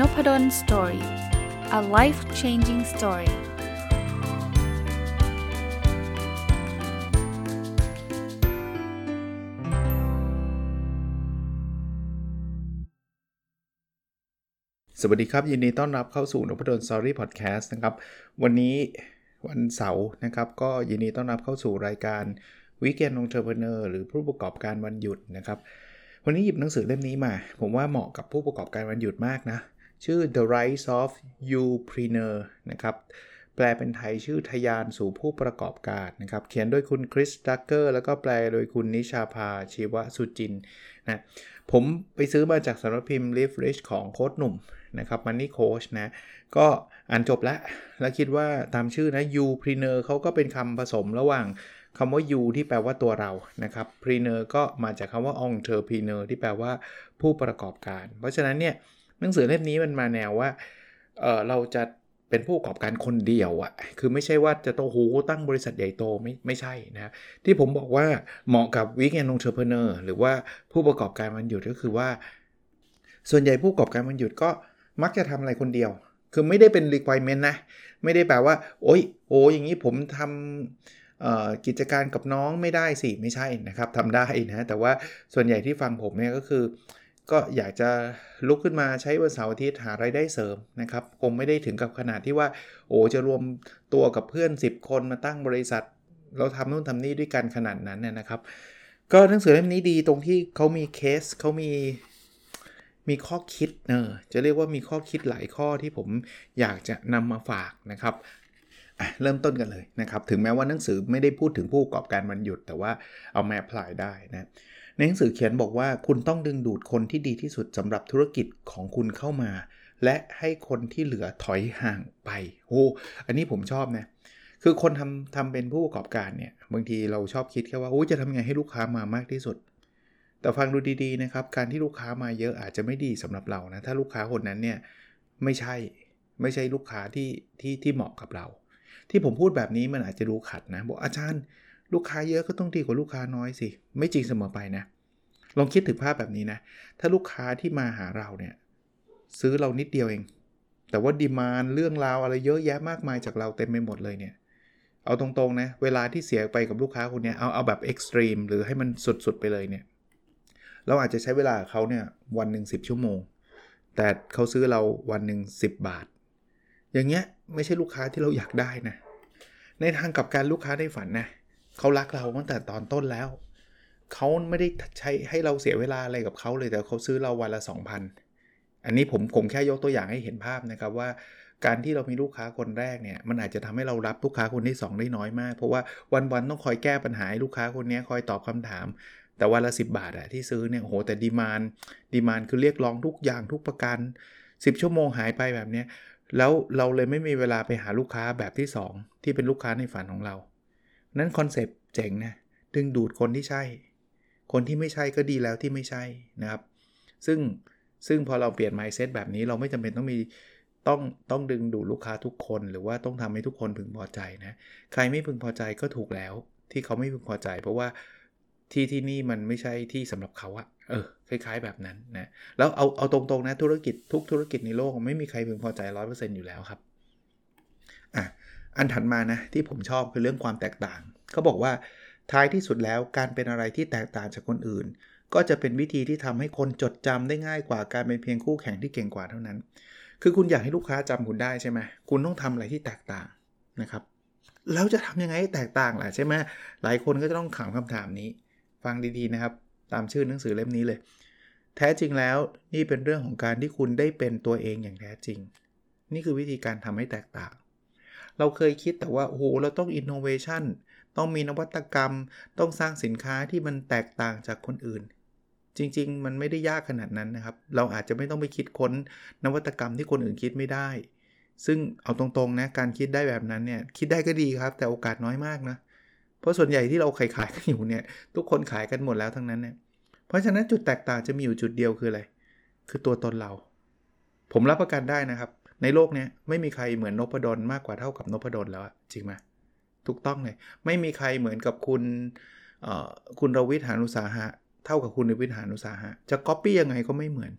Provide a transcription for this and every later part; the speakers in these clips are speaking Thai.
Nopadol's Story a life changing story สวัสดีครับ ยินดีต้อนรับเข้าสู่นพดล Story Podcast นะครับ วันนี้วันเสาร์นะครับ ก็ยินดีต้อนรับเข้าสู่รายการ Weekend Entrepreneur หรือผู้ประกอบการวันหยุดนะครับ วันนี้หยิบหนังสือเล่มนี้มา ผมว่าเหมาะกับผู้ประกอบการวันหยุดมากนะ ชื่อ The Rise of Upreneur นะครับ แปลเป็นไทยชื่อทยานสู่ผู้ประกอบการนะครับ เขียนโดยคุณคริสดักเกอร์แล้วก็แปลโดยคุณนิชาภาชีวสุจินนะ ผมไปซื้อมาจากสำนักพิมพ์ Live Rich ของโค้ดหนุ่มนะครับมันนี่โค้ชนะ ก็อ่านจบแล้ว แล้วคิดว่าตามชื่อนะ Upreneur เขาก็เป็นคำผสมระหว่างคำว่า you ที่แปลว่าตัวเรา นะครับ preneur ก็มาจากคำว่า entrepreneur ที่แปลว่าผู้ประกอบการ เพราะฉะนั้นเนี่ย หนังสือเล่มนี้มันมาแนวว่าเออเราจะเป็นผู้ประกอบการคนเดียวอะ่ะ คือไม่ใช่ว่าจะโตโหตั้งบริษัทใหญ่โตไม่ไม่ใช่นะที่ผมบอกว่าเหมาะกับวิกแอนองเทอร์เพเนอร์หรือว่าผู้ประกอบการวันหยุดก็คือว่า ส่วนใหญ่ผู้ประกอบการวันหยุดก็มักจะทำอะไรคนเดียว คือไม่ได้เป็น requirement นะ ไม่ได้แปลว่า โอ้ยโอ้อย่างนี้ผมทำกิจการกับน้องไม่ได้สิ ไม่ใช่นะครับทำได้นะ แต่ว่าส่วนใหญ่ที่ฟังผมเนี่ยก็คือ ก็อยากจะลุกขึ้นมาใช้วันเสาร์อาทิตย์หารายได้เสริมนะครับ คงไม่ได้ถึงกับขนาดที่ว่าโอ้จะรวมตัวกับเพื่อน 10 คนมาตั้งบริษัท เราทำนู่นทำนี่ด้วยกันขนาดนั้นเนี่ยนะครับ ก็หนังสือเล่มนี้ดีตรงที่เขามีเคสเขามีมีข้อคิดเนอจะเรียกว่ามีข้อคิดหลายข้อที่ผมอยากจะนำมาฝากนะครับเริ่มต้นกันเลยนะครับ ถึงแม้ว่าหนังสือไม่ได้พูดถึงผู้ประกอบการวันหยุด แต่ว่าเอาแมพพลายได้นะ ในหนังสือเขียนบอกว่าคุณต้องดึงดูดคนที่ดีที่สุดสำหรับธุรกิจของคุณเข้ามา และให้คนที่เหลือถอยห่างไปโอ้อันนี้ผมชอบนะคือคนทำทำเป็นผู้ประกอบการเนี่ยบางทีเราชอบคิดแค่ว่าโอ้จะทำไงให้ลูกค้ามามากที่สุด แต่ฟังดูดีๆนะครับการที่ลูกค้ามาเยอะอาจจะไม่ดีสำหรับเรานะถ้าลูกค้าคนนั้นเนี่ยไม่ใช่ไม่ใช่ลูกค้าที่ที่ที่เหมาะกับเรา ที่ผมพูดแบบนี้มันอาจจะดูขัดนะบอกอาจารย์ ลูกค้าเยอะก็ต้องดีกว่าลูกค้าน้อยสิ ไม่จริงเสมอไปนะ ลองคิดถึงภาพแบบนี้นะ ถ้าลูกค้าที่มาหาเราเนี่ย ซื้อเรานิดเดียวเอง แต่ว่าดีมานเรื่องราวอะไรเยอะแยะมากมายจากเราเต็มไปหมดเลยเนี่ย เอาตรงๆนะ เวลาที่เสียไปกับลูกค้าคนนี้เอาเอาแบบเอ็กซ์ตรีมหรือให้มันสุดๆไปเลยเนี่ย เราอาจจะใช้เวลาเขาเนี่ยวันหนึ่ง10 ชั่วโมง แต่เขาซื้อเราวันหนึ่ง10 บาท อย่างเงี้ยไม่ใช่ลูกค้าที่เราอยากได้นะ ในทางกับการลูกค้าในฝันนะเเขารักเราตั้งแต่ตอนต้นแล้ว เขาไม่ได้ใช้ให้เราเสียเวลาอะไรกับเขาเลยแต่เขาซื้อเราวันละ 2,000 อันนี้ผมผมแค่ยกตัวอย่างให้เห็นภาพนะครับว่าการที่เรามีลูกค้าคนแรกเนี่ยมันอาจจะทำให้เรารับลูกค้าคนที่ 2 ได้น้อยมาก เพราะว่าวันๆต้องคอยแก้ปัญหาให้ลูกค้าคนนี้คอยตอบคำถาม แต่วันละ 10 บาทอะที่ซื้อเนี่ยโหแต่ดีมานดีมานคือเรียกร้องทุกอย่างทุกประการ 10 ชั่วโมงหายไปแบบนี้แล้วเราเลยไม่มีเวลาไปหาลูกค้าแบบที่ 2 ที่เป็นลูกค้าในฝันของเรา นั้นคอนเซปต์เจ๋งนะดึงดูดคนที่ใช่ คนที่ไม่ใช่ก็ดีแล้วที่ไม่ใช่นะครับ ซึ่งซึ่งพอเราเปลี่ยน mindset แบบนี้เราไม่จำเป็นต้องมีต้องต้องดึงดูดลูกค้าทุกคน หรือว่าต้องทำให้ทุกคนพึงพอใจนะใครไม่พึงพอใจก็ถูกแล้ว ที่เขาไม่พึงพอใจ เพราะว่าที่ที่นี่มันไม่ใช่ที่สำหรับเขาอะเออคล้ายๆแบบนั้นนะแล้วเอาเอาตรงๆนะธุรกิจทุกธุรกิจในโลกไม่มีใครพึงพอใจ 100%อยู่แล้วครับอะ อันถัดมานะที่ผมชอบคือเรื่องความแตกต่างเขาบอกว่าท้ายที่สุดแล้วการเป็นอะไรที่แตกต่างจากคนอื่น ก็จะเป็นวิธีที่ทำให้คนจดจำได้ง่ายกว่าการเป็นเพียงคู่แข่งที่เก่งกว่าเท่านั้น คือคุณอยากให้ลูกค้าจำคุณได้ใช่ไหมคุณต้องทำอะไรที่แตกต่างนะครับแล้วจะทำยังไงให้แตกต่างล่ะใช่ไหมหลายคนก็จะต้องถามคำถามนี้ ฟังดีๆนะครับ ตามชื่อหนังสือเล่มนี้เลย แท้จริงแล้วนี่เป็นเรื่องของการที่คุณได้เป็นตัวเองอย่างแท้จริง นี่คือวิธีการทำให้แตกต่าง เราเคยคิดแต่ว่าโอ้โหเราต้องอินโนเวชันต้องมีนวัตกรรม ต้องสร้างสินค้าที่มันแตกต่างจากคนอื่น จริง ๆ มันไม่ได้ยากขนาดนั้นนะครับ เราอาจจะไม่ต้องไปคิดค้นนวัตกรรมที่คนอื่นคิดไม่ได้ ซึ่งเอาตรงๆนะการคิดได้แบบนั้นเนี่ยคิดได้ก็ดีครับ แต่โอกาสน้อยมากนะเพราะส่วนใหญ่ที่เราขายขายกันอยู่เนี่ยทุกคนขายกันหมดแล้วทั้งนั้นเนี่ยเพราะฉะนั้นจุดแตกต่างจะมีอยู่จุดเดียวคืออะไร คือตัวตนเรา ผมรับประกันได้นะครับ ในโลกนี้ไม่มีใครเหมือนนพดลมากกว่าเท่ากับนพดลแล้วจริงไหมถูกต้องเลย ไม่มีใครเหมือนกับคุณคุณรวิทหานุสาหะ เท่ากับคุณรวิทหานุสาหะ จะก๊อปปี้ยังไงก็ไม่เหมือน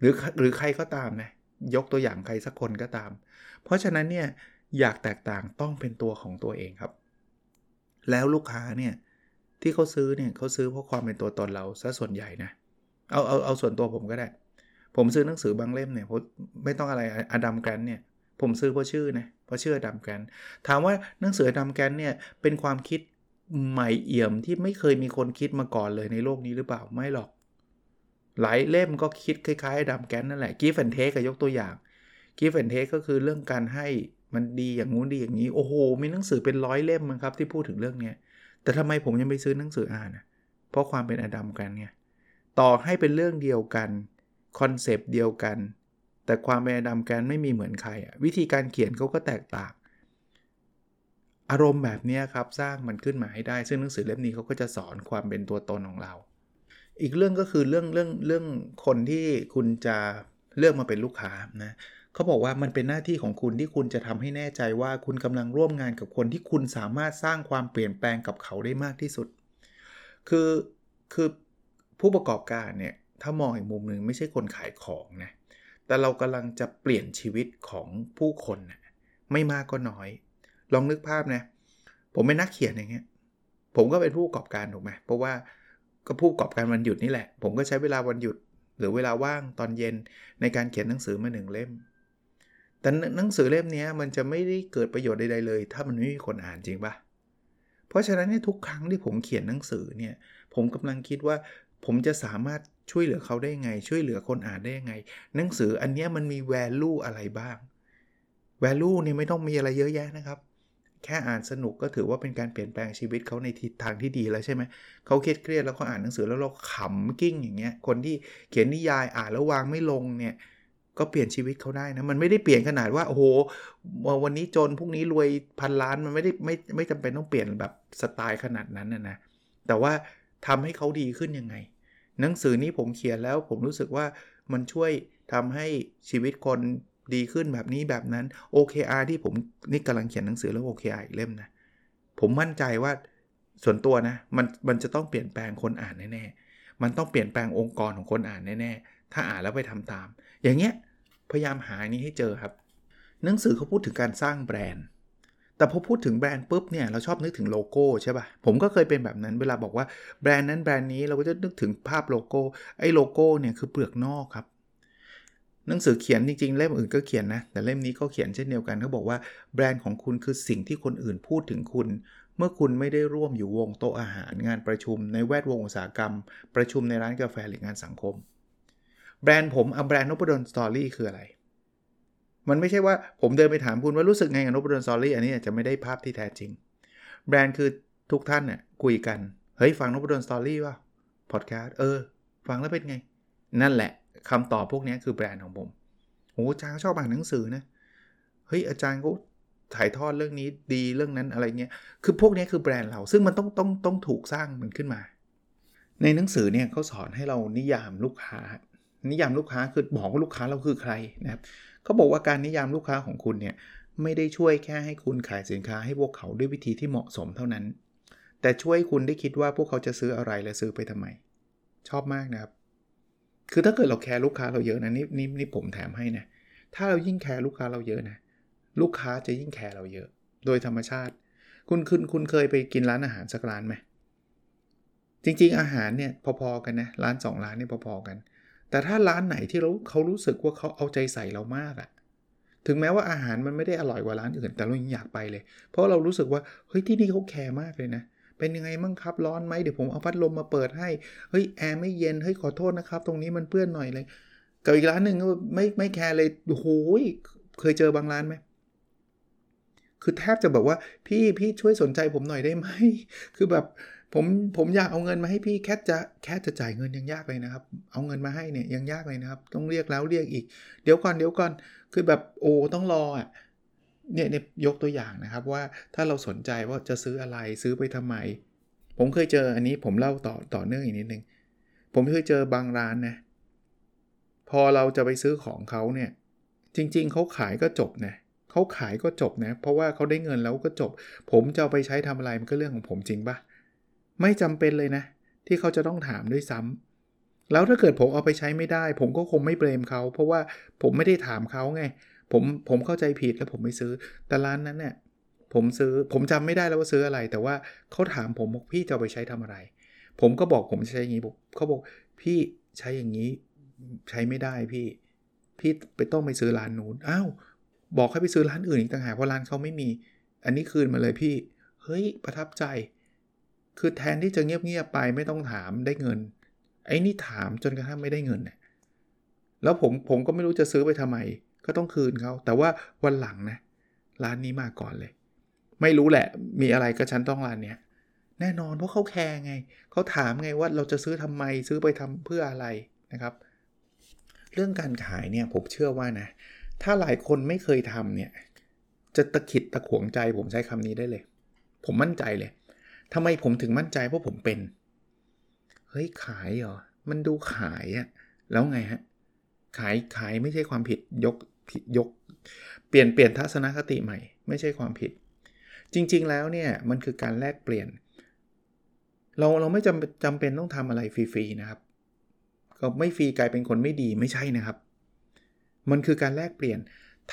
หรือหรือใครก็ตามนะยกตัวอย่างใครสักคนก็ตาม เพราะฉะนั้นเนี่ยอยากแตกต่างต้องเป็นตัวของตัวเองครับ แล้วลูกค้าเนี่ยที่เขาซื้อเนี่ยเขาซื้อเพราะความเป็นตัวตนเราซะส่วนใหญ่นะเอาเอาเอาส่วนตัวผมก็ได้ ผมซื้อหนังสือบางเล่มเนี่ยไม่ต้องอะไรอดัมแกรนเนี่ยผมซื้อเพราะชื่อนะเพราะชื่ออดัมแกรนต์ถามว่าหนังสืออดัมแกรนต์เนี่ยเป็นความคิดใหม่เอี่ยมที่ไม่เคยมีคนคิดมาก่อนเลยในโลกนี้หรือเปล่าไม่หรอก หลายเล่มก็คิดคล้ายๆอดัมแกรนต์นั่นแหละ Give and Take ก็ยกตัวอย่าง Give and Take ก็คือเรื่องการให้มันดีอย่างงู้นดีอย่างนี้โอ้โหมีหนังสือเป็นร้อยเล่มมั้งครับที่พูดถึงเรื่องนี้แต่ทำไมผมยังไปซื้อหนังสืออ่านนะเพราะความเป็นอดัมแกรนต์เนี่ยต่อให้เป็นเรื่องเดียวกัน คอนเซปต์เดียวกัน แต่ความเป็นอดัมแกรนต์ไม่มีเหมือนใครอะวิธีการเขียนเขาก็แตกต่าง อารมณ์แบบนี้ครับสร้างมันขึ้นมาให้ได้ ซึ่งหนังสือเล่มนี้เขาก็จะสอนความเป็นตัวตนของเรา อีกเรื่องก็คือเรื่องเรื่องเรื่องคนที่คุณจะเลือกมาเป็นลูกค้านะเขาบอกว่ามันเป็นหน้าที่ของคุณที่คุณจะทำให้แน่ใจว่าคุณกำลังร่วมงานกับคนที่คุณสามารถสร้างความเปลี่ยนแปลงกับเขาได้มากที่สุด คือคือผู้ประกอบการเนี่ย ถ้ามองอีกมุมหนึ่งไม่ใช่คนขายของนะแต่เรากำลังจะเปลี่ยนชีวิตของผู้คนนะไม่มากก็น้อย ลองนึกภาพนะ ผมเป็นนักเขียนอย่างเงี้ยผมก็เป็นผู้ประกอบการถูกไหมเพราะว่าก็ผู้ประกอบการวันหยุดนี่แหละ ผมก็ใช้เวลาวันหยุด หรือเวลาว่างตอนเย็นในการเขียนหนังสือมาหนึ่งเล่ม แต่หนังสือเล่มนี้มันจะไม่ได้เกิดประโยชน์ใดๆเลย ถ้ามันไม่มีคนอ่านจริงปะเพราะฉะนั้นทุกครั้งที่ผมเขียนหนังสือเนี่ย ผมกำลังคิดว่าผมจะสามารถ ช่วยเหลือเขาได้ยังไง ช่วยเหลือคนอ่านได้ยังไง หนังสืออันนี้มันมี value อะไรบ้าง value นี่ยไม่ต้องมีอะไรเยอะแยะนะครับ แค่อ่านสนุกก็ถือว่าเป็นการเปลี่ยนแปลงชีวิตเขาในทิศทางที่ดีแล้วใช่ไหมเขาเครียดเครียดแล้วเขาอ่านหนังสือแล้วเราขำกิ้งอย่างเงี้ยคนที่เขียนนิยายอ่านแล้ววางไม่ลงเนี่ยก็เปลี่ยนชีวิตเขาได้นะ มันไม่ได้เปลี่ยนขนาดว่า โอ้โห วันนี้จนพรุ่งนี้รวยพันล้านมันไม่ได้ไม่ไม่จำเป็นต้องเปลี่ยนแบบสไตล์ขนาดนั้นนะนะแต่ว่าทำให้เขาดีขึ้นยังไง หนังสือนี้ผมเขียนแล้วผมรู้สึกว่ามันช่วยทำให้ชีวิตคนดีขึ้นแบบนี้แบบนั้น OKR ที่ผมนี่กำลังเขียนหนังสือแล้ว OKR อีกเล่มนะ ผมมั่นใจว่าส่วนตัวนะมันมันจะต้องเปลี่ยนแปลงคนอ่านแน่ๆ มันต้องเปลี่ยนแปลงองค์กรของคนอ่านแน่ๆ ถ้าอ่านแล้วไปทำตาม อย่างเงี้ยพยายามหานี้ให้เจอครับ หนังสือเขาพูดถึงการสร้างแบรนด์ แต่พอพูดถึงแบรนด์ปุ๊บเนี่ยเราชอบนึกถึงโลโก้ใช่ปะ่ะ ผมก็เคยเป็นแบบนั้นเวลาบอกว่าแบรนด์นั้นแบรนด์นี้เราก็จะนึกถึงภาพโลโก้ไอ้โลโก้เนี่ยคือเปลือกนอกครับหนังสือเขียนจริงๆ เล่มอื่นก็เขียนนะ แต่เล่มนี้ก็เขียนเช่นเดียวกันเขาบอกว่าแบรนด์ของคุณคือสิ่งที่คนอื่นพูดถึงคุณ เมื่อคุณไม่ได้ร่วมอยู่วงโต๊ะอาหารงานประชุมในแวดวงอุตสาหกรรม ประชุมในร้านกาแฟหรืองานสังคม แบรนด์ผมเอาแบรนด์นพดล Story คืออะไร มันไม่ใช่ว่าผมเดินไปถามคุณว่ารู้สึกไงกับนพดล Story อันนี้อาจจะไม่ได้ภาพที่แท้จริง แบรนด์คือทุกท่านเนี่ยคุยกัน เฮ้ยฟังนพดล Story ว่าพอดแคสต์เออ ฟังแล้วเป็นไง นั่นแหละคำตอบพวกนี้คือแบรนด์ของผมโอ้อาจารย์ชอบอ่านหนังสือนะเฮ้ยอาจารย์เขาถ่ายทอดเรื่องนี้ดีเรื่องนั้นอะไรเงี้ยคือพวกนี้คือแบรนด์เรา ซึ่งมันต้องต้องต้องถูกสร้างมันขึ้นมา ในหนังสือเนี่ยเขาสอนให้เรานิยามลูกค้า นิยามลูกค้าคือบอกว่าลูกค้าเราคือใครนะครับ เขาบอกว่าการนิยามลูกค้าของคุณเนี่ยไม่ได้ช่วยแค่ให้คุณขายสินค้าให้พวกเขาด้วยวิธีที่เหมาะสมเท่านั้น แต่ช่วยคุณได้คิดว่าพวกเขาจะซื้ออะไรและซื้อไปทำไม ชอบมากนะครับ คือถ้าเกิดเราแคร์ลูกค้าเราเยอะนะนี่นี่นี่ผมแถมให้นะ ถ้าเรายิ่งแคร์ลูกค้าเราเยอะนะ ลูกค้าจะยิ่งแคร์เราเยอะ โดยธรรมชาติ คุณคุณคุณเคยไปกินร้านอาหารสักร้านไหมจริง ๆ อาหารเนี่ยพอๆกันนะร้าน 2 ร้านเนี่ยพอๆกัน แต่ถ้าร้านไหนที่เราเขารู้สึกว่าเขาเอาใจใส่เรามากอะถึงแม้ว่าอาหารมันไม่ได้อร่อยกว่าร้านอื่น แต่เรายังอยากไปเลย เพราะเรารู้สึกว่าเฮ้ยที่นี่เขาแคร์มากเลยนะ เป็นยังไงมั่งครับร้อนไหมเดี๋ยวผมเอาพัดลมมาเปิดให้เฮ้ยแอร์ไม่เย็นเฮ้ยขอโทษนะครับ ตรงนี้มันเปื้อนหน่อยเลยกับอีกร้านหนึ่งก็ไม่ไม่แคร์เลยโอ้โหเคยเจอบางร้านไหมคือแทบจะแบบว่าพี่พี่ช่วยสนใจผมหน่อยได้ไหมคือแบบ ผมผมอยากเอาเงินมาให้พี่แค่จะแค่จะจ่ายเงินยังยากเลยนะครับ เอาเงินมาให้เนี่ยยังยากเลยนะครับ ต้องเรียกแล้วเรียกอีก เดี๋ยวก่อนเดี๋ยวก่อนคือแบบโอ้ต้องรออะเนี่ยเนี่ยยกตัวอย่างนะครับว่าถ้าเราสนใจว่าจะซื้ออะไรซื้อไปทำไม ผมเคยเจออันนี้ผมเล่าต่อต่อเนื่องอีกนิดนึงผมเคยเจอบางร้านนะพอเราจะไปซื้อของเขาเนี่ย จริง ๆเขาขายก็จบนะเขาขายก็จบนะ เพราะว่าเขาได้เงินแล้วก็จบ ผมจะไปใช้ทำอะไรมันก็เรื่องของผมจริงปะ ไม่จำเป็นเลยนะ ที่เขาจะต้องถามด้วยซ้แล้วถ้าเกิดผมเอาไปใช้ไม่ได้ ผมก็คงไม่เบรมเขา เพราะว่าผมไม่ได้ถามเขาไง ผมผมเข้าใจผิดแล้วผมไม่ซื้อ แต่ร้านนั้นเนี่ยผมซื้อผมจำไม่ได้แล้วว่าซื้ออะไร แต่ว่าเขาถามผมบอกพี่จะเอาไปใช้ทำอะไร ผมก็บอกผมใช้อย่างนี้เขาบอกพี่ใช้อย่างนี้ใช้ไม่ได้พี่ พี่ไปต้องไปซื้อร้านนู้นอ้าวบอกให้ไปซื้อร้านอื่นอีกต่างหากเพราะร้านเขาไม่มี อันนี้คืนมาเลยพี่ เฮ้ยประทับใจ คือแทนที่จะเงียบๆไปไม่ต้องถามได้เงิน ไอ้นี่ถามจนกระทั่งไม่ได้เงินเนี่ยแล้วผมผมก็ไม่รู้จะซื้อไปทำไม ก็ต้องคืนเขา แต่ว่าวันหลังนะ ร้านนี้มาก่อนเลย ไม่รู้แหละ มีอะไรก็ฉันต้องร้านเนี้ยแน่นอนเพราะเขาแคร์ไง เขาถามไงว่าเราจะซื้อทำไมซื้อไปทำเพื่ออะไรนะครับ เรื่องการขายเนี่ยผมเชื่อว่านะ ถ้าหลายคนไม่เคยทำเนี่ย จะตะขิดตะขวงใจผมใช้คำนี้ได้เลย ผมมั่นใจเลย ทำไมผมถึงมั่นใจเพราะผมเป็น เฮ้ยขายเหรอ มันดูขายอะแล้วไงฮะ ขายขายไม่ใช่ความผิดยกผิดยก เปลี่ยนเปลี่ยนทัศนคติใหม่ ไม่ใช่ความผิด จริง ๆ แล้วเนี่ยมันคือการแลกเปลี่ยน เราเราไม่จำจำเป็นต้องทำอะไรฟรีๆนะครับ ก็ไม่ฟรีกลายเป็นคนไม่ดีไม่ใช่นะครับ มันคือการแลกเปลี่ยน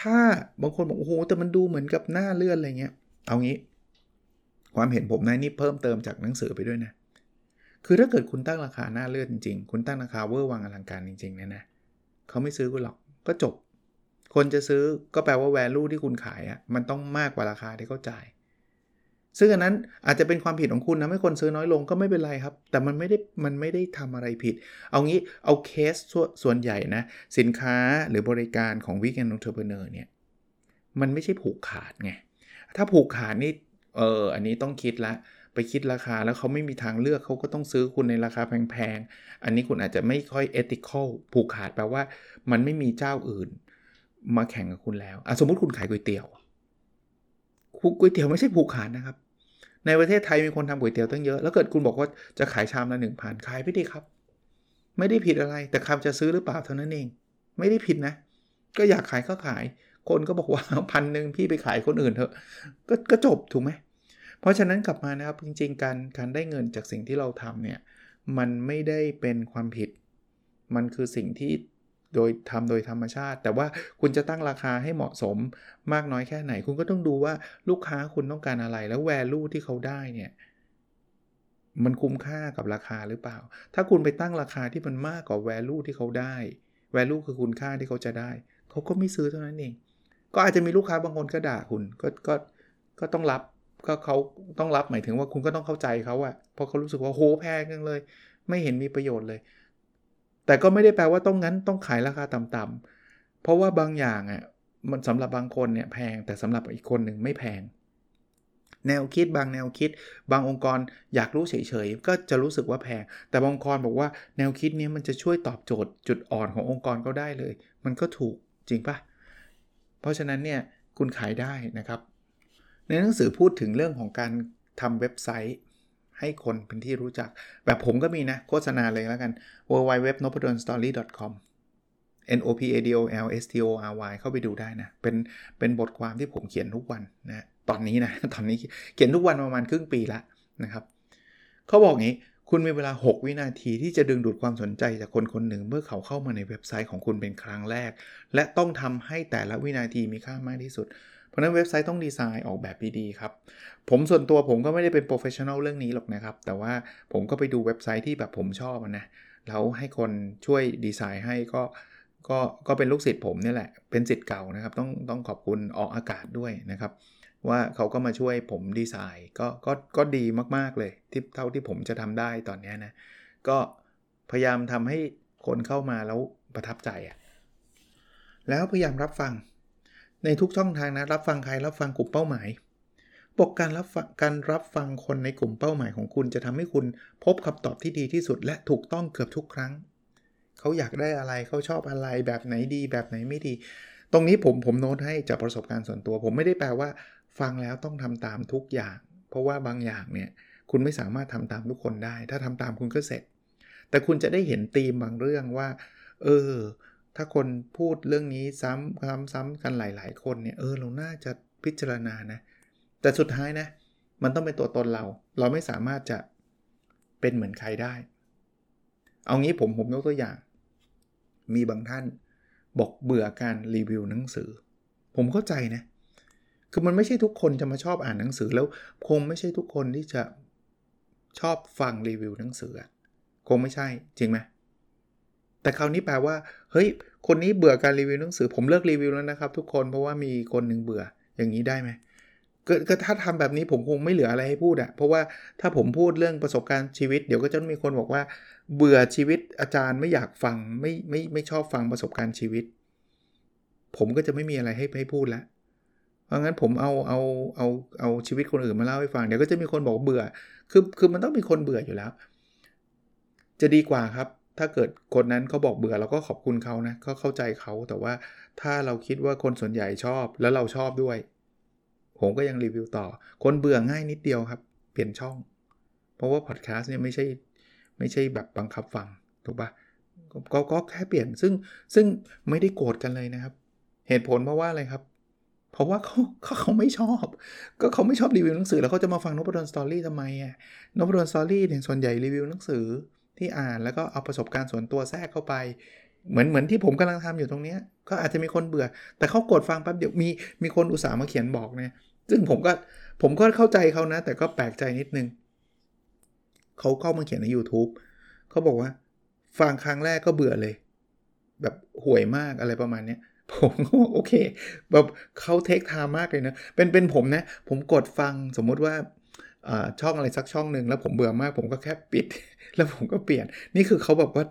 ถ้าบางคนบอกโอ้โหแต่มันดูเหมือนกับหน้าเลื่อนอะไรเงี้ย เอางี้ ความเห็นผมนะนี่เพิ่มเติมจากหนังสือไปด้วยนะ คือถ้าเกิดคุณตั้งราคาหน้าเลือนจริงๆ คุณตั้งราคาเวอร์วังอลังการจริงๆเนี่ยนะเขาไม่ซื้อคุณหรอกก็จบ คนจะซื้อก็แปลว่า value ที่คุณขายอะ่ะมันต้องมากกว่าราคาที่เขาจ่าย ซึ่งอันนั้นอาจจะเป็นความผิดของคุณนะไม่คนซื้อน้อยลงก็ไม่เป็นไรครับ แต่มันไม่ได้มันไม่ได้ทำอะไรผิด เอางี้เอาเคสส่วนใหญ่นะสินค้าหรือบริการของ Weekend Entrepreneur เนี่ยมันไม่ใช่ผูกขาดไงถ้าผูกขาดนี่ เออ อันนี้ต้องคิดละ ไปคิดราคาแล้วเขาไม่มีทางเลือกเขาก็ต้องซื้อคุณในราคาแพงๆ อันนี้คุณอาจจะไม่ค่อยเอติคอลผูกขาดแปลว่า มันไม่มีเจ้าอื่น มาแข่งกับคุณแล้วสมมติคุณขายก๋วยเตี๋ยวก๋วยเตี๋ยวไม่ใช่ผูกขาดนะครับ ในประเทศไทยมีคนทำก๋วยเตี๋ยวตั้งเยอะ แล้วเกิดคุณบอกว่าจะขายชามละหนึ่งพันขายไปดีครับ ไม่ได้ผิดอะไร แต่คำจะซื้อหรือเปล่าเท่านั้นเอง ไม่ได้ผิดนะ ก็อยากขายก็ขาย คนก็บอกว่าพันหนึ่งพี่ไปขายคนอื่นเถอะก็ก็จบถูกไหม เพราะฉะนั้นกลับมานะครับจริง ๆ การการได้เงินจากสิ่งที่เราทำเนี่ยมันไม่ได้เป็นความผิด มันคือสิ่งที่โดยทำโดยธรรมชาติ แต่ว่าคุณจะตั้งราคาให้เหมาะสมมากน้อยแค่ไหน คุณก็ต้องดูว่าลูกค้าคุณต้องการอะไร แล้วแวลูที่เขาได้เนี่ยมันคุ้มค่ากับราคาหรือเปล่า ถ้าคุณไปตั้งราคาที่มันมากกว่าแวลูที่เขาได้แวลูคือคุณค่าที่เขาจะได้ เขาก็ไม่ซื้อเท่านั้นเอง ก็อาจจะมีลูกค้าบางคนก็ด่าคุณก็ก็ก็ต้องรับก็เขาต้องรับหมายถึงว่าคุณก็ต้องเข้าใจเขาอะเพราะเขารู้สึกว่าโหแพงจังเลย ไม่เห็นมีประโยชน์เลย แต่ก็ไม่ได้แปลว่าต้องงั้นต้องขายราคาต่ำๆเพราะว่าบางอย่างอะมันสำหรับบางคนเนี่ยแพงแต่สำหรับอีกคนหนึ่งไม่แพง แนวคิดบางแนวคิด บางองค์กรอยากรู้เฉยๆก็จะรู้สึกว่าแพง แต่บางองค์กรบอกว่าแนวคิดนี้มันจะช่วยตอบโจทย์จุดอ่อนขององค์กรก็ได้เลย มันก็ถูกจริงปะ เพราะฉะนั้นเนี่ยคุณขายได้นะครับ ในหนังสือพูดถึงเรื่องของการทำเว็บไซต์ ให้คนเป็นที่รู้จัก แบบผมก็มีนะ โฆษณาเลยแล้วกัน w w w n o p a d o n s t o r y c o m n o p a d o l s t o r y เข้าไปดูได้นะ เป็นเป็นบทความที่ผมเขียนทุกวันนะ ตอนนี้นะ ตอนนี้เขียนทุกวันประมาณครึ่งปีละนะครับ เขาบอกงี้ คุณมีเวลา 6 วินาทีที่จะดึงดูดความสนใจจากคนคนหนึ่งเมื่อเขาเข้ามาในเว็บไซต์ของคุณเป็นครั้งแรก และต้องทำให้แต่ละวินาทีมีค่ามากที่สุด เพราะนั้นเว็บไซต์ต้องดีไซน์ออกแบบดีๆครับ ผมส่วนตัวผมก็ไม่ได้เป็น professional เรื่องนี้หรอกนะครับ แต่ว่าผมก็ไปดูเว็บไซต์ที่แบบผมชอบนะแล้วให้คนช่วยดีไซน์ให้ก็ก็ก็เป็นลูกศิษย์ผมนี่แหละเป็นศิษย์เก่านะครับ ต้องต้องขอบคุณออกอากาศด้วยนะครับ ว่าเขาก็มาช่วยผมดีไซน์ก็ก็ก็ดีมากๆเลย ที่เท่าที่ผมจะทำได้ตอนนี้นะ ก็พยายามทำให้คนเข้ามาแล้วประทับใจอะ่ะแล้วพยายามรับฟัง ในทุกช่องทางนะรับฟังใครรับฟังกลุ่มเป้าหมายบอกการรับฟังการรับฟังคนในกลุ่มเป้าหมายของคุณจะทำให้คุณพบคำตอบที่ดีที่สุด และถูกต้องเกือบทุกครั้ง เขาอยากได้อะไรเขาชอบอะไรแบบไหนดี แบบไหนไม่ดี ตรงนี้ผมผมโน้ตให้จากประสบการณ์ส่วนตัว ผมไม่ได้แปลว่า ฟังแล้วต้องทำตามทุกอย่าง เพราะว่าบางอย่างเนี่ยคุณไม่สามารถทำตามทุกคนได้ ถ้าทำตามคุณก็เสร็จ แต่คุณจะได้เห็นธีมบางเรื่องว่า เออ ถ้าคนพูดเรื่องนี้ซ้ำซ้ำซ้ำกันหลาย ๆ คนเนี่ยเออเราน่าจะพิจารณานะ แต่สุดท้ายนะ มันต้องเป็นตัวตนเรา เราไม่สามารถจะเป็นเหมือนใครได้ เอางี้ผมผมยกตัวอย่าง มีบางท่านบอกเบื่อการรีวิวหนังสือ ผมเข้าใจนะ คือมันไม่ใช่ทุกคนจะมาชอบอ่านหนังสือแล้วคงไม่ใช่ทุกคนที่จะชอบฟังรีวิวหนังสือคงไม่ใช่จริงไหมแต่คราวนี้แปลว่าเฮ้ยคนนี้เบื่อการรีวิวหนังสือ ผมเลิกรีวิวแล้วนะครับ ทุกคนเพราะว่ามีคนหนึ่งเบื่ออย่างนี้ได้ไหมก็ถ้าทำแบบนี้ผมคงไม่เหลืออะไรให้พูดอะเพราะว่าถ้าผมพูดเรื่องประสบการณ์ชีวิต เดี๋ยวก็จะมีคนบอกว่า เบื่อชีวิตอาจารย์ไม่อยากฟังไม่ไม่ไม่ชอบฟังประสบการณ์ชีวิต ผมก็จะไม่มีอะไรให้ให้พูดแล้ว ราะงั้นผมเอาเอาเอาเอาชีวิตคนอื่นมาเล่าให้ฟังเดี๋ยวก็จะมีคนบอกเบื่อ คือคือมันต้องมีคนเบื่ออยู่แล้ว จะดีกว่าครับ ถ้าเกิดคนนั้นเขาบอกเบื่อเราก็ขอบคุณเขานะก็เข้าใจเขาแต่ว่าถ้าเราคิดว่าคนส่วนใหญ่ชอบแล้วเราชอบด้วย ผมก็ยังรีวิวต่อ คนเบื่อง่ายนิดเดียวครับ เปลี่ยนช่อง เพราะว่าพอดแคสต์เนี่ยไม่ใช่ไม่ใช่แบบบังคับฟังถูกปะก็ก็แค่เปลี่ยนซึ่งซึ่งไม่ได้โกรธกันเลยนะครับ เหตุผลเพราะว่าอะไรครับ เพราะว่าเขาเขาเขาไม่ชอบ ก็เขาไม่ชอบรีวิวหนังสือ แล้วเขาจะมาฟังนพดล Story ทำไมอะนพดล Story เนี่ยส่วนใหญ่รีวิวหนังสือที่อ่านแล้วก็เอาประสบการณ์ส่วนตัวแทรกเข้าไป เหมือนเหมือนที่ผมกำลังทำอยู่ตรงนี้ก็อาจจะมีคนเบื่อ แต่เขากดฟังแป๊บเดียวมีมีคนอุตส่าห์มาเขียนบอกเนี่ยซึ่งผมก็ผมก็เข้าใจเขานะ แต่ก็แปลกใจนิดนึงเขาเข้ามาเขียนใน YouTube เขาบอกว่า ฟังครั้งแรกก็เบื่อเลย แบบห่วยมากอะไรประมาณนี้ ผมก็โอเค แบบเขาเทคไทม์มากเลยนะ เป็นเป็นผมนะ ผมกดฟังสมมุติว่าช่องอะไรสักช่องหนึ่งแล้วผมเบื่อมากผมก็แค่ปิด แล้วผมก็เปลี่ยน นี่คือเขาแบบว่า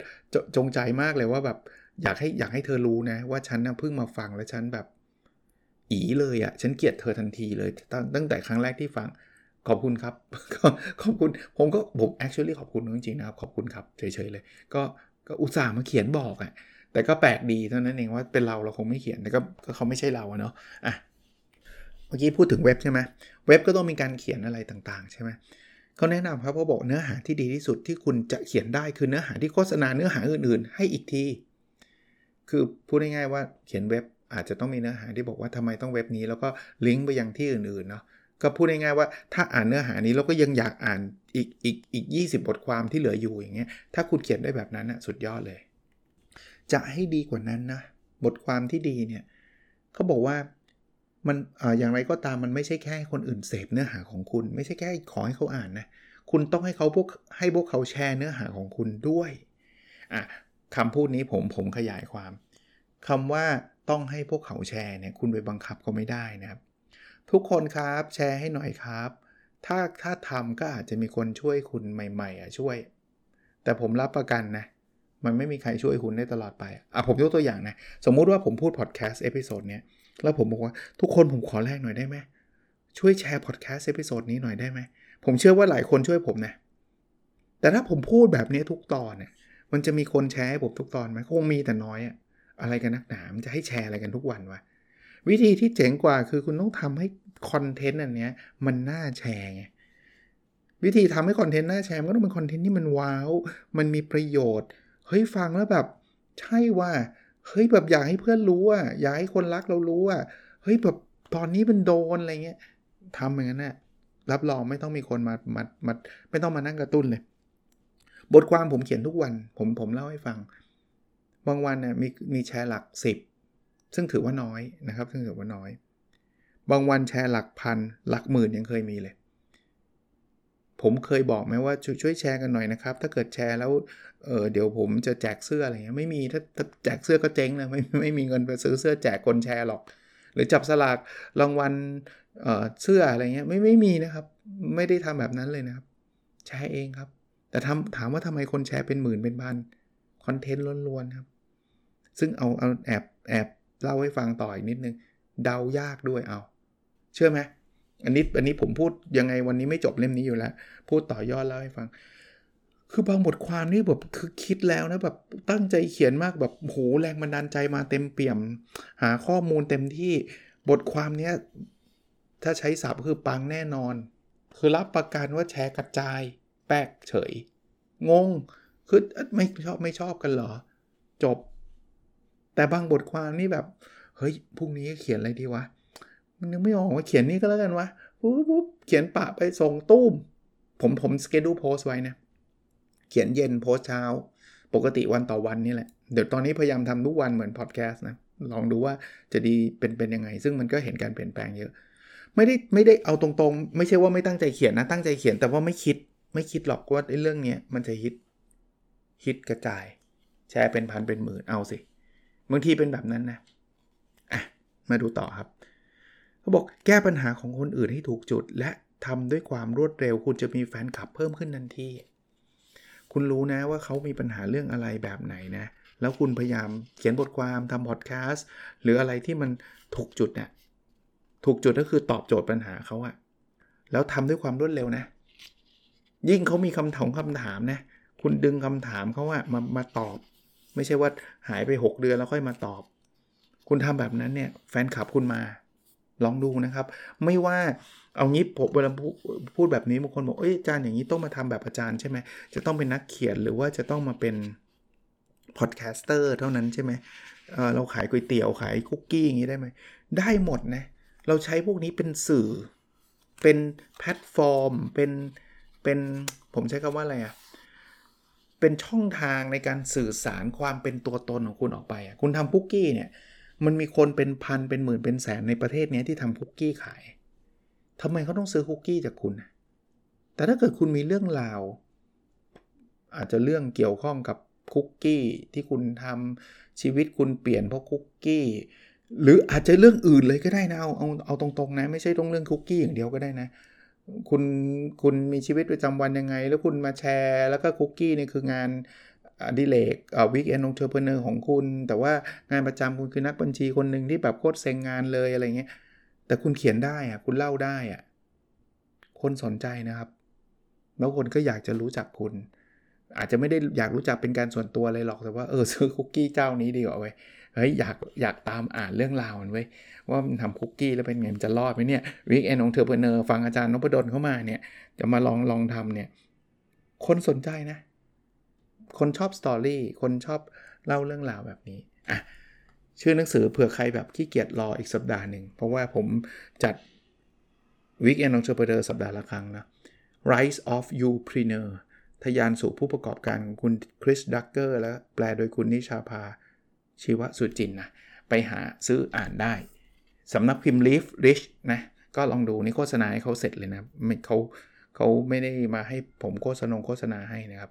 จงใจมากเลยว่าแบบอยากให้อยากให้เธอรู้นะ ว่าฉันนะเพิ่งมาฟังแล้วฉันแบบอีเลยอะ่ะฉันเกลียดเธอทันทีเลยตั้งตั้งแต่ครั้งแรกที่ฟังขอบคุณครับ ขอบคุณผมก็ผม actually ขอบคุณจริงๆนะครับ ขอบคุณครับเฉยๆเลย ก็ก็อุตส่าห์มาเขียนบอกอะ่ะ แต่ก็แปลกดีเท่านั้นเองว่าเป็นเราเราคงไม่เขียนแต่ก็เขาไม่ใช่เราเนาะอะเมื่อกี้พูดถึงเว็บใช่ไหมเว็บก็ต้องมีการเขียนอะไรต่างๆ ใช่ไหมเขาแนะนำครับเขาบอกเนื้อหาที่ดีที่สุดที่คุณจะเขียนได้คือเนื้อหาที่โฆษณาเนื้อหาอื่นๆ ให้อีกที คือพูดง่ายๆว่าเขียนเว็บอาจจะต้องมีเนื้อหาที่บอกว่าทำไมต้องเว็บนี้ แล้วก็ลิงก์ไปยังที่อื่นๆเนาะก็พูดง่ายๆว่าถ้าอ่านเนื้อหานี้เราก็ยังอยากอ่านอีกอีกอีก20บทความที่เหลืออยู่อย่างเงี้ยถ้าคุณเขียนได้แบบนั้นนะสุดยอดเลย จะให้ดีกว่านั้นนะ บทความที่ดีเนี่ยเขาบอกว่ามันออย่างไรก็ตามมันไม่ใช่แค่ให้คนอื่นเสพเนื้อหาของคุณ ไม่ใช่แค่ขอให้เขาอ่านนะคุณต้องให้เขาพวกให้พวกเขาแชร์เนื้อหาของคุณด้วยอะคำพูดนี้ผมผมขยายความคำว่าต้องให้พวกเขาแชร์เนี่ยคุณไปบังคับก็ไม่ได้นะครับ ทุกคนครับแชร์ให้หน่อยครับ ถ้าถ้าทำก็อาจจะมีคนช่วยคุณใหม่ๆอะช่วย แต่ผมรับประกันนะ มันไม่มีใครช่วยคุณได้ตลอดไปอะผมยกตัวอย่างนะ สมมุติว่าผมพูดพอดแคสต์ episode เนี้ยแล้วผมบอกว่าทุกคนผมขอแรงหน่อยได้ไหมช่วยแชร์พอดแคสต์ episode นี้หน่อยได้ไหมผมเชื่อว่าหลายคนช่วยผมนะ แต่ถ้าผมพูดแบบนี้ทุกตอนเนี่ยมันจะมีคนแชร์ให้ผมทุกตอนไหมคงมีแต่น้อยอะอะไรกันนักหนามันจะให้แชร์อะไรกันทุกวันวะวิธีที่เจ๋งกว่าคือคุณต้องทำให้คอนเทนต์อันเนี้ยมันน่าแชร์ไงวิธีทำให้คอนเทนต์น่าแชร์ก็ต้องเป็นคอนเทนต์ที่มัน wowมันมีประโยชน์ เฮ้ยฟังแล้วแบบ ใช่ว่าเฮ้ยแบบอยากให้เพื่อนรู้อะอยากให้คนรักเรารู้อะเฮ้ยแบบตอนนี้เป็นโดนอะไรเงี้ยทำอย่างนั้นนะรับรองไม่ต้องมีคนมามามาไม่ต้องมานั่งกระตุ้นเลย บทความผมเขียนทุกวัน ผมผมเล่าให้ฟัง บางวันเนี่ยมีมีแชร์หลัก 10 ซึ่งถือว่าน้อยนะครับ ซึ่งถือว่าน้อย บางวันแชร์หลักพันหลักหมื่นยังเคยมีเลย ผมเคยบอกไหมว่าช่วยแชร์กันหน่อยนะครับ ถ้าเกิดแชร์แล้วเออเดี๋ยวผมจะแจกเสื้ออะไรเงี้ยไม่มีถ้าแจกเสื้อก็เจ๊งเลยไม่ไม่มีเงินไปซื้อเสื้อแจกคนแชร์หรอก หรือจับสลากรางวัลเเสื้ออะไรเงี้ยไม่ไม่มีนะครับ ไม่ได้ทำแบบนั้นเลยนะครับ แชร์เองครับ แต่ทำถามว่าทำไมคนแชร์เป็นหมื่นเป็นพันคอนเทนต์ล้วนๆครับ ซึ่งเอาเอาแอบแอบเล่าให้ฟังต่ออีกนิดนึงเดายากด้วยเอา เชื่อไหม อันนี้อันนี้ผมพูดยังไงวันนี้ไม่จบเล่มนี้อยู่แล้ว พูดต่อยอดเล่าให้ฟัง คือบางบทความนี่แบบคือคิดแล้วนะแบบตั้งใจเขียนมากแบบโหแรงบันดาลใจมาเต็มเปี่ยม หาข้อมูลเต็มที่บทความเนี้ยถ้าใช้ศัพท์คือปังแน่นอน คือรับประกันว่าแชร์กระจาย แป๊กเฉย งง คือไม่ชอบไม่ชอบกันเหรอ จบ แต่บางบทความนี่แบบ เฮ้ยพรุ่งนี้เขียนอะไรดีวะ นยังไม่ออกว่าเขียนนี่ก็แล้วกันวะปุ๊บปุ๊บเขียนปะไปส่งตู้ม ผมผมสเกดูโพสไว้นะ เขียนเย็นโพสเช้า ปกติวันต่อวันนี่แหละ เดี๋ยวตอนนี้พยายามทำทุกวันเหมือนพอดแคสต์นะ ลองดูว่าจะดีเป็นเป็นยังไง ซึ่งมันก็เห็นการเปลี่ยนแปลงเยอะ ไม่ได้ไม่ได้เอาตรงๆ ไม่ใช่ว่าไม่ตั้งใจเขียนนะ ตั้งใจเขียนแต่ว่าไม่คิดไม่คิดหรอกว่าไอ้เรื่องเนี้ยมันจะฮิตฮิตกระจาย แชร์เป็นพันเป็นหมื่นเอาสิบางทีเป็นแบบนั้นนะอะมาดูต่อครับ เขาบอกแก้ปัญหาของคนอื่นให้ถูกจุด และทำด้วยความรวดเร็ว คุณจะมีแฟนคลับเพิ่มขึ้นทันที คุณรู้นะว่าเขามีปัญหาเรื่องอะไรแบบไหนนะ แล้วคุณพยายามเขียนบทความทำพอดแคสต์หรืออะไรที่มันถูกจุดเนี่ยถูกจุดก็คือตอบโจทย์ปัญหาเขาอะแล้วทำด้วยความรวดเร็วนะ ยิ่งเขามีคำถามคำถามนะ คุณดึงคำถามเขาอะมามาตอบ ไม่ใช่ว่าหายไป 6 เดือนแล้วค่อยมาตอบ คุณทำแบบนั้นเนี่ย แฟนคลับคุณมา ลองดูนะครับ ไม่ว่าเอางี้ผมเวลาพูดแบบนี้บางคนบอกเอ้ยอาจารย์อย่างนี้ต้องมาทำแบบอาจารย์ใช่ไหมจะต้องเป็นนักเขียนหรือว่าจะต้องมาเป็น podcaster เท่านั้นใช่ไหมเราขายก๋วยเตี๋ยวขายคุกกี้อย่างนี้ได้ไหมได้หมดนะเราใช้พวกนี้เป็นสื่อ เป็นแพลตฟอร์ม เป็นเป็นผมใช้คำว่าอะไรอะ่ะเป็นช่องทางในการสื่อสารความเป็นตัวตนของคุณออกไป คุณทำคุกกี้เนี่ย มันมีคนเป็นพันเป็นหมื่นเป็นแสนในประเทศนี้ที่ทำคุกกี้ขายทำไมเขาต้องซื้อคุกกี้จากคุณ แต่ถ้าเกิดคุณมีเรื่องราว อาจจะเรื่องเกี่ยวข้องกับคุกกี้ที่คุณทำชีวิตคุณเปลี่ยนเพราะคุกกี้ หรืออาจจะเรื่องอื่นเลยก็ได้นะเอาเอาเอาตรงๆนะไม่ใช่ต้องเรื่องคุกกี้อย่างเดียวก็ได้นะคุณคุณมีชีวิตประจำวันยังไง แล้วคุณมาแชร์ แล้วก็คุกกี้นี่คืองาน อดิเรก Weekend Entrepreneur ของคุณ แต่ว่างานประจำคุณคือนักบัญชีคนหนึ่งที่แบบโคตรเซ็งงานเลยอะไรเงี้ย แต่คุณเขียนได้อะคุณเล่าได้อะคนสนใจนะครับ แล้วคนก็อยากจะรู้จักคุณ อาจจะไม่ได้อยากรู้จักเป็นการส่วนตัวอะไรหรอกแต่ว่าเออซื้อคุกกี้เจ้านี้ดีกว่าเว้ยเฮ้ยอยากอยากตามอ่านเรื่องราวมันเว้ยว่ามันทำคุกกี้แล้วเป็นไงมันจะรอดไหมเนี่ย Weekend Entrepreneur ฟังอาจารย์นพดลเข้ามาเนี่ยจะมาลองลองทำเนี่ยคนสนใจนะ คนชอบ story คนชอบเล่าเรื่องราวแบบนี้อะชื่อหนังสือเผื่อใครแบบขี้เกียจรออีกสัปดาห์หนึ่ง เพราะว่าผมจัด Weekend Entrepreneur สัปดาห์ละครั้งนะ Rise of You p r e n e u r ทยานสู่ผู้ประกอบการของคุณคริสดักเกอร์และแปลโดยคุณนิชาภาชีวสุจินนะ ไปหาซื้ออ่านได้สำนักพิมพ์ Leaf Rich นะ ก็ลองดูนี่โฆษณาให้เขาเสร็จเลยนะเขาเขาไม่ได้มาให้ผมโฆษณาโฆษณาให้นะครับ